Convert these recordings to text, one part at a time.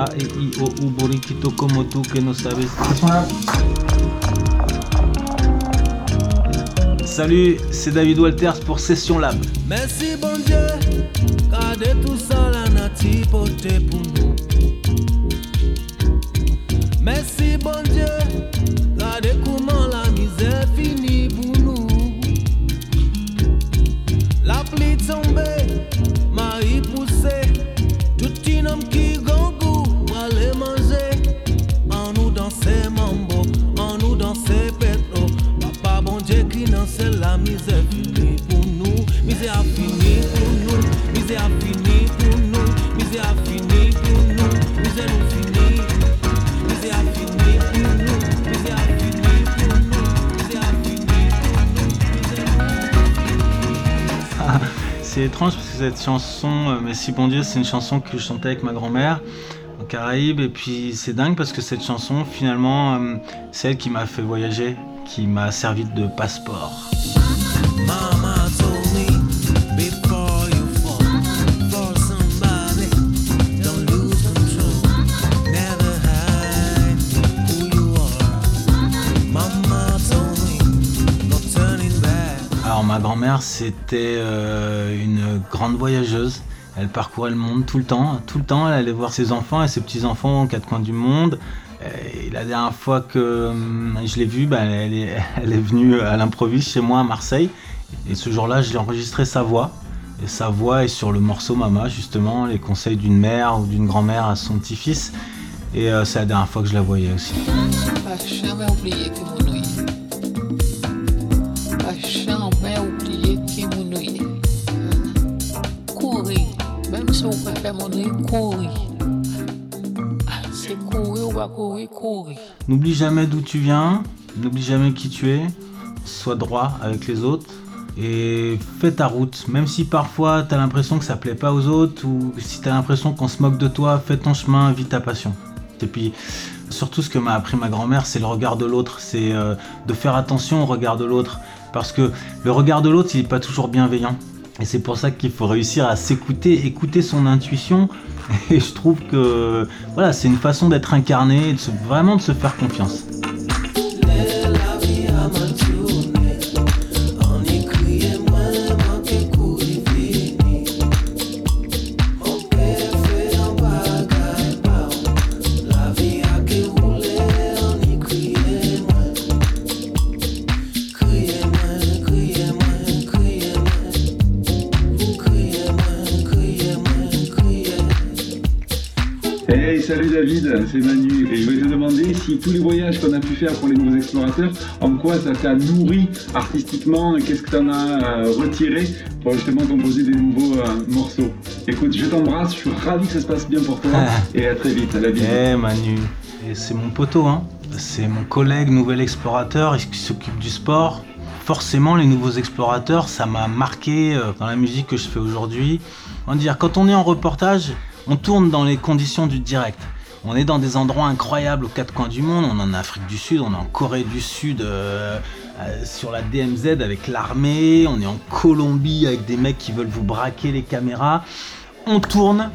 A, E, I, O, U, Boriquito, como tú que no sabes. Salut, c'est David Walters pour Session Lab. Merci bon Dieu, gardez tout ça la porté pour nous. Merci bon Dieu, C'est étrange parce que cette chanson, euh, Mais si bon Dieu, c'est une chanson que je chantais avec ma grand-mère en Caraïbes. Et puis c'est dingue parce que cette chanson, finalement, euh, c'est elle qui m'a fait voyager, qui m'a servi de passeport. Ma grand-mère, c'était euh, une grande voyageuse. Elle parcourait le monde tout le temps, tout le temps. Elle allait voir ses enfants et ses petits-enfants aux quatre coins du monde. Et la dernière fois que hum, je l'ai vue, bah, elle, est, venue à l'improviste chez moi à Marseille. Et ce jour-là, j'ai enregistré sa voix. Et sa voix est sur le morceau Mama, justement, les conseils d'une mère ou d'une grand-mère à son petit-fils. Et euh, c'est la dernière fois que je la voyais aussi. Pas jamais oublier que mon N'oublie jamais d'où tu viens, n'oublie jamais qui tu es, sois droit avec les autres et fais ta route. Même si parfois tu as l'impression que ça plaît pas aux autres ou si tu as l'impression qu'on se moque de toi, fais ton chemin, vis ta passion. Et puis surtout ce que m'a appris ma grand-mère, c'est le regard de l'autre, c'est euh, de faire attention au regard de l'autre parce que le regard de l'autre, il n'est pas toujours bienveillant. Et c'est pour ça qu'il faut réussir à s'écouter, écouter son intuition. Et je trouve que voilà, c'est une façon d'être incarné, de vraiment de se faire confiance. David, c'est Manu. Et je voulais te demander si tous les voyages qu'on a pu faire pour les nouveaux explorateurs, en quoi ça t'a nourri artistiquement, et qu'est-ce que t'en as euh, retiré pour justement composer des nouveaux euh, morceaux. Écoute, je t'embrasse, je suis ravi que ça se passe bien pour toi, et à très vite, David. Eh Manu, c'est mon poteau, hein. c'est mon collègue nouvel explorateur qui s'occupe du sport. Forcément, les nouveaux explorateurs, ça m'a marqué euh, dans la musique que je fais aujourd'hui. On dire, quand on est en reportage, on tourne dans les conditions du direct. On est dans des endroits incroyables aux quatre coins du monde. On est en Afrique du Sud, on est en Corée du Sud, euh, euh, sur la DMZ avec l'armée. On est en Colombie avec des mecs qui veulent vous braquer les caméras. On tourne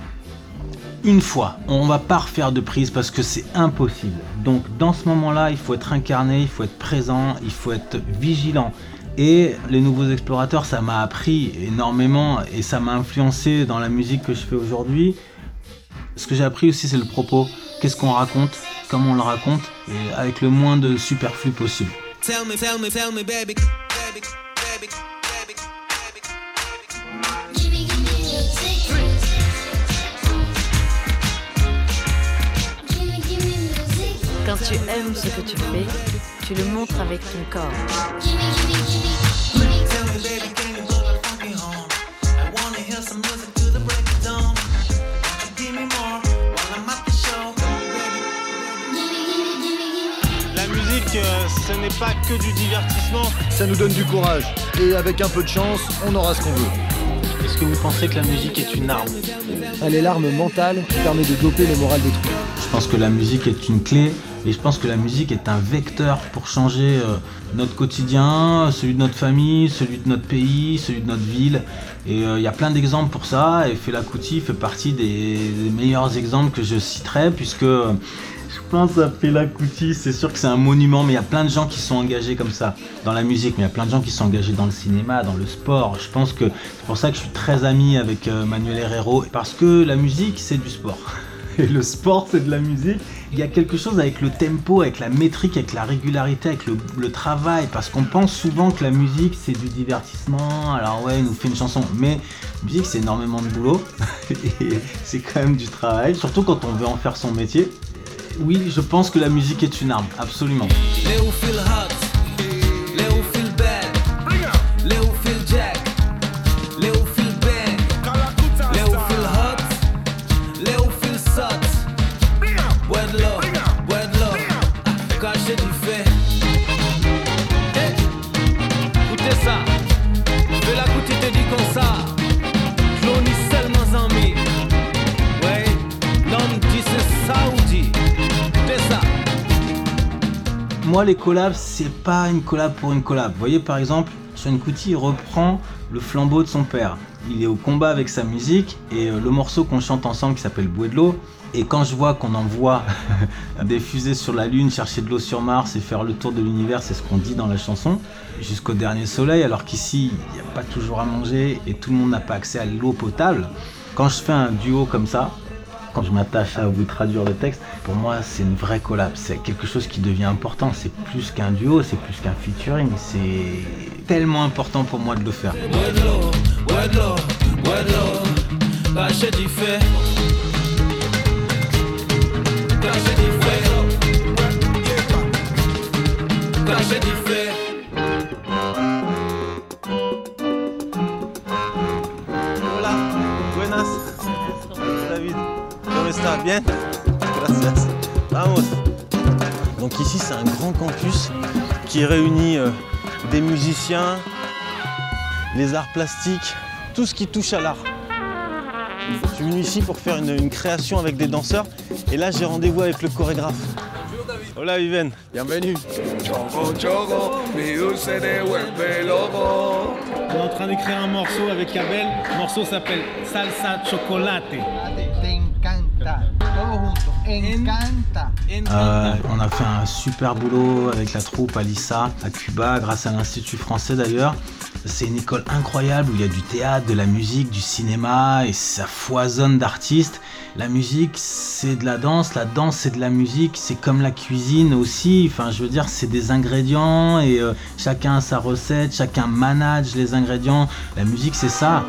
une fois. On va pas refaire de prise parce que c'est impossible. Donc dans ce moment-là, il faut être incarné, il faut être présent, il faut être vigilant. Et les nouveaux explorateurs, ça m'a appris énormément et ça m'a influencé dans la musique que je fais aujourd'hui. Ce que j'ai appris aussi, c'est le propos. Qu'est-ce qu'on raconte, comment on le raconte, et avec le moins de superflu possible. Quand tu aimes ce que tu fais, tu le montres avec ton corps. Musique, ce n'est pas que du divertissement. Ça nous donne du courage. Et avec un peu de chance, on aura ce qu'on veut. Est-ce que vous pensez que la musique est une arme? Elle est l'arme mentale qui permet de doper le moral des troupes. Je pense que la musique est une clé Et je pense que la musique est un vecteur pour changer euh, notre quotidien, celui de notre famille, celui de notre pays, celui de notre ville. Et euh, il y a plein d'exemples pour ça. Et Fela Kuti fait partie des, des meilleurs exemples que je citerai, puisque euh, je pense à Fela Kuti, c'est sûr que c'est un monument, mais il y a plein de gens qui sont engagés comme ça dans la musique, mais il y a plein de gens qui sont engagés dans le cinéma, dans le sport. Je pense que c'est pour ça que je suis très ami avec euh, Manuel Herrero, parce que la musique, c'est du sport. Et le sport, c'est de la musique. Il y a quelque chose avec le tempo, avec la métrique, avec la régularité, avec le, le travail, parce qu'on pense souvent que la musique, c'est du divertissement. Alors ouais, il nous fait une chanson, mais la musique, c'est énormément de boulot. Et c'est quand même du travail, surtout quand on veut en faire son métier. Oui, je pense que la musique est une arme, absolument. Moi, les collabs, c'est pas une collab pour une collab. Vous voyez, par exemple, Sean Kuti reprend le flambeau de son père. Il est au combat avec sa musique et euh, le morceau qu'on chante ensemble qui s'appelle Bouée de l'eau. Et quand je vois qu'on envoie des fusées sur la Lune, chercher de l'eau sur Mars et faire le tour de l'univers, c'est ce qu'on dit dans la chanson, jusqu'au dernier soleil, alors qu'ici, il n'y a pas toujours à manger et tout le monde n'a pas accès à l'eau potable. Quand je fais un duo comme ça, quand je m'attache à vous traduire le texte, pour moi c'est une vraie collab, c'est quelque chose qui devient important, c'est plus qu'un duo, c'est plus qu'un featuring, c'est tellement important pour moi de le faire. Bien? Gracias. Vamos. Donc ici, c'est un grand campus qui réunit euh, des musiciens, les arts plastiques, tout ce qui touche à l'art. Je suis venu ici pour faire une, une création avec des danseurs et là j'ai rendez-vous avec le chorégraphe. Hola Viven. Bienvenue. On est en train d'écrire un morceau avec Abel. Le morceau s'appelle Salsa Chocolate. Euh, on a fait un super boulot avec la troupe Alissa à Cuba, grâce à l'Institut français d'ailleurs. C'est une école incroyable où il y a du théâtre, de la musique, du cinéma et ça foisonne d'artistes. La musique, c'est de la danse, la danse, c'est de la musique, c'est comme la cuisine aussi. Enfin, je veux dire, c'est des ingrédients et euh, chacun a sa recette, chacun manage les ingrédients. La musique, c'est ça.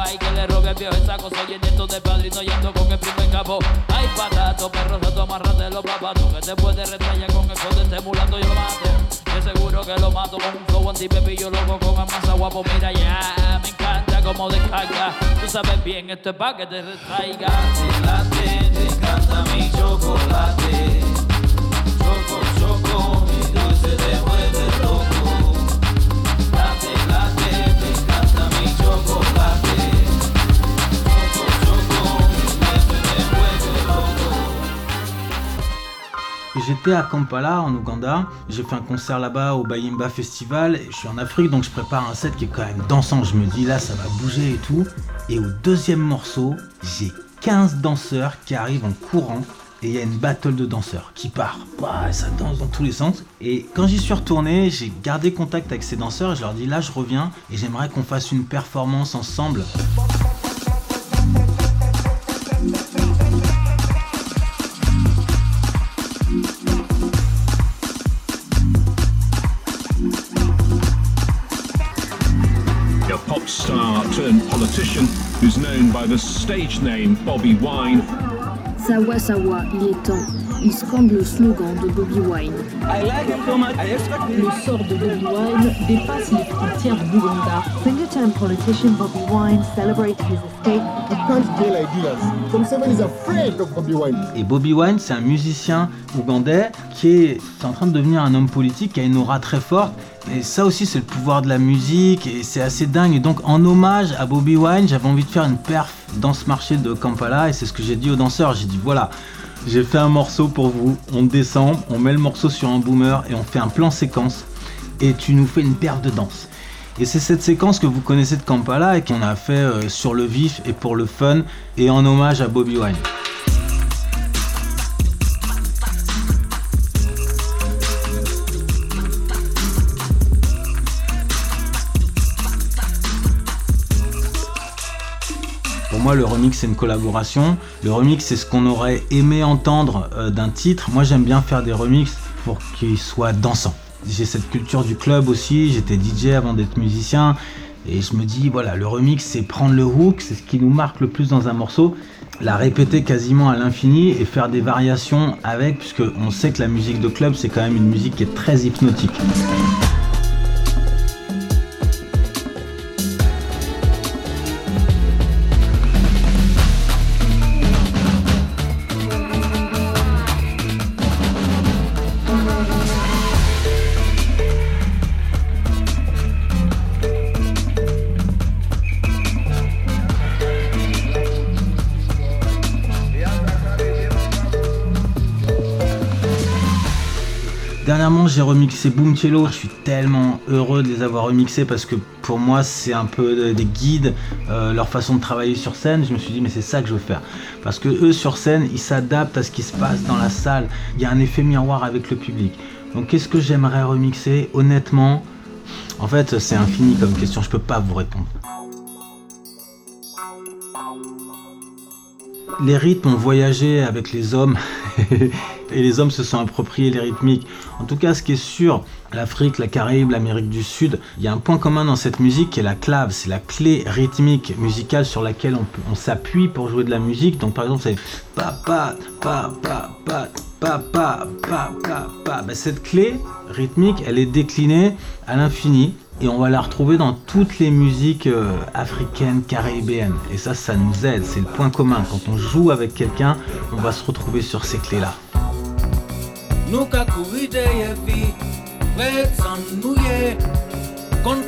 Y ando con un flow, ay que le robe viejo esa cosa llenito de padrino y ando con el primer capo. Ay patato, perro rato, amarrate los zapatos que te puede retraer con el flow estimulando yo lo mato. Yo seguro que lo mato con un flow antipepillo loco con masa guapo. Mira ya, me encanta como descarga. Tú sabes bien, esto es pa' que te retraiga. Late, te encanta mi chocolate. J'étais à Kampala en Ouganda, j'ai fait un concert là-bas au Bayimba Festival, je suis en Afrique donc je prépare un set qui est quand même dansant, je me dis là ça va bouger et tout. Et au deuxième morceau, j'ai 15 danseurs qui arrivent en courant et il y a une battle de danseurs qui part. Bah, ça danse dans tous les sens. Et quand j'y suis retourné, j'ai gardé contact avec ces danseurs et je leur dis là je reviens et j'aimerais qu'on fasse une performance ensemble. By the stage name Bobby Wine. Sawa Sawa, il est temps. Il scande le slogan de Bobby Wine. Le sort de Bobby Wine dépasse les frontières d'Ouganda. Finger-term politician Bobby Wine celebrates his escape. You can't kill ideas. Tom Seven is afraid of Bobby Wine. Et Bobby Wine, c'est un musicien ougandais qui est, c'est en train de devenir un homme politique qui a une aura très forte. Et ça aussi, c'est le pouvoir de la musique et c'est assez dingue. Donc, en hommage à Bobby Wine, j'avais envie de faire une perf dans ce marché de Kampala et c'est ce que j'ai dit aux danseurs. J'ai dit voilà, J'ai fait un morceau pour vous. On descend, on met le morceau sur un boomer et on fait un plan séquence. Et tu nous fais une paire de danse. Et c'est cette séquence que vous connaissez de Kampala et qu'on a fait euh, sur le vif et pour le fun et en hommage à Bobby Wine. Le remix, c'est une collaboration. Le remix, c'est ce qu'on aurait aimé entendre euh, d'un titre. Moi, j'aime bien faire des remixes pour qu'ils soient dansants. J'ai cette culture du club aussi. J'étais DJ avant d'être musicien. Et je me dis, voilà, le remix, c'est prendre le hook, c'est ce qui nous marque le plus dans un morceau, la répéter quasiment à l'infini et faire des variations avec, puisque on sait que la musique de club, c'est quand même une musique qui est très hypnotique. J'ai remixé Boom Cello. Je suis tellement heureux de les avoir remixés parce que pour moi, c'est un peu des guides, euh, leur façon de travailler sur scène. Je me suis dit, mais c'est ça que je veux faire. Parce que eux, sur scène, ils s'adaptent à ce qui se passe dans la salle. Il y a un effet miroir avec le public. Donc, qu'est-ce que j'aimerais remixer? Honnêtement, en fait, c'est infini comme question. Je peux pas vous répondre. les rythmes ont voyagé avec les hommes et les hommes se sont appropriés les rythmiques. En tout cas, ce qui est sûr, l'Afrique, la Caraïbe, l'Amérique du Sud, il y a un point commun dans cette musique qui est la clave, c'est la clé rythmique musicale sur laquelle on, s'appuie pour jouer de la musique. Donc par exemple, c'est pa pa pa pa pa pa pa pa pa pa. Ben, cette clé rythmique, elle est déclinée à l'infini et on va la retrouver dans toutes les musiques euh, africaines, caribéennes. Et ça, ça nous aide, c'est le point commun. Quand on joue avec quelqu'un, on va se retrouver sur ces clés-là nous qu'à courir de la vie, prêt à nous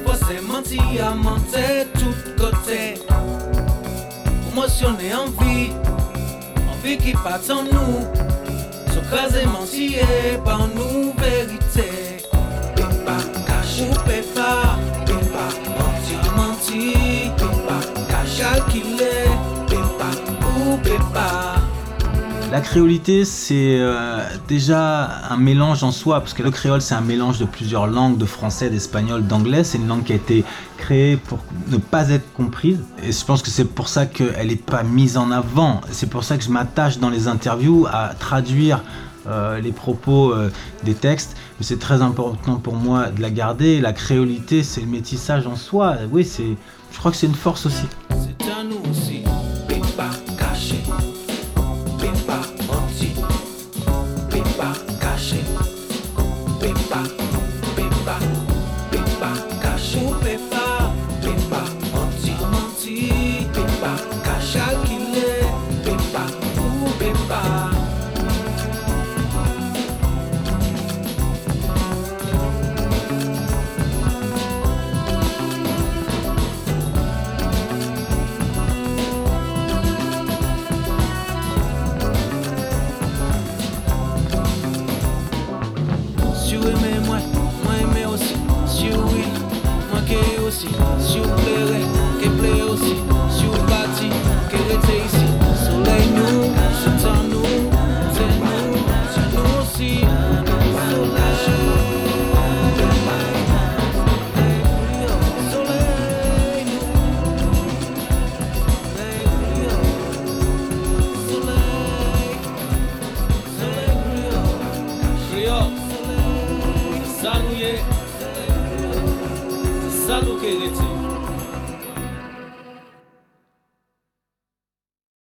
passe menti à mentir tout côté. Promotionner en vie, en vie qui part en nous, s'occraser menti par nous vérité. Ou pe pa, pa Manti, manti Pa kache akile Ou pe. La créolité, c'est euh, déjà un mélange en soi, parce que le créole, c'est un mélange de plusieurs langues, de français, d'espagnol, d'anglais. C'est une langue qui a été créée pour ne pas être comprise. Et je pense que c'est pour ça qu'elle n'est pas mise en avant. C'est pour ça que je m'attache dans les interviews à traduire euh, les propos euh, des textes. Mais c'est très important pour moi de la garder. La créolité, c'est le métissage en soi. Oui, c'est, je crois que c'est une force aussi.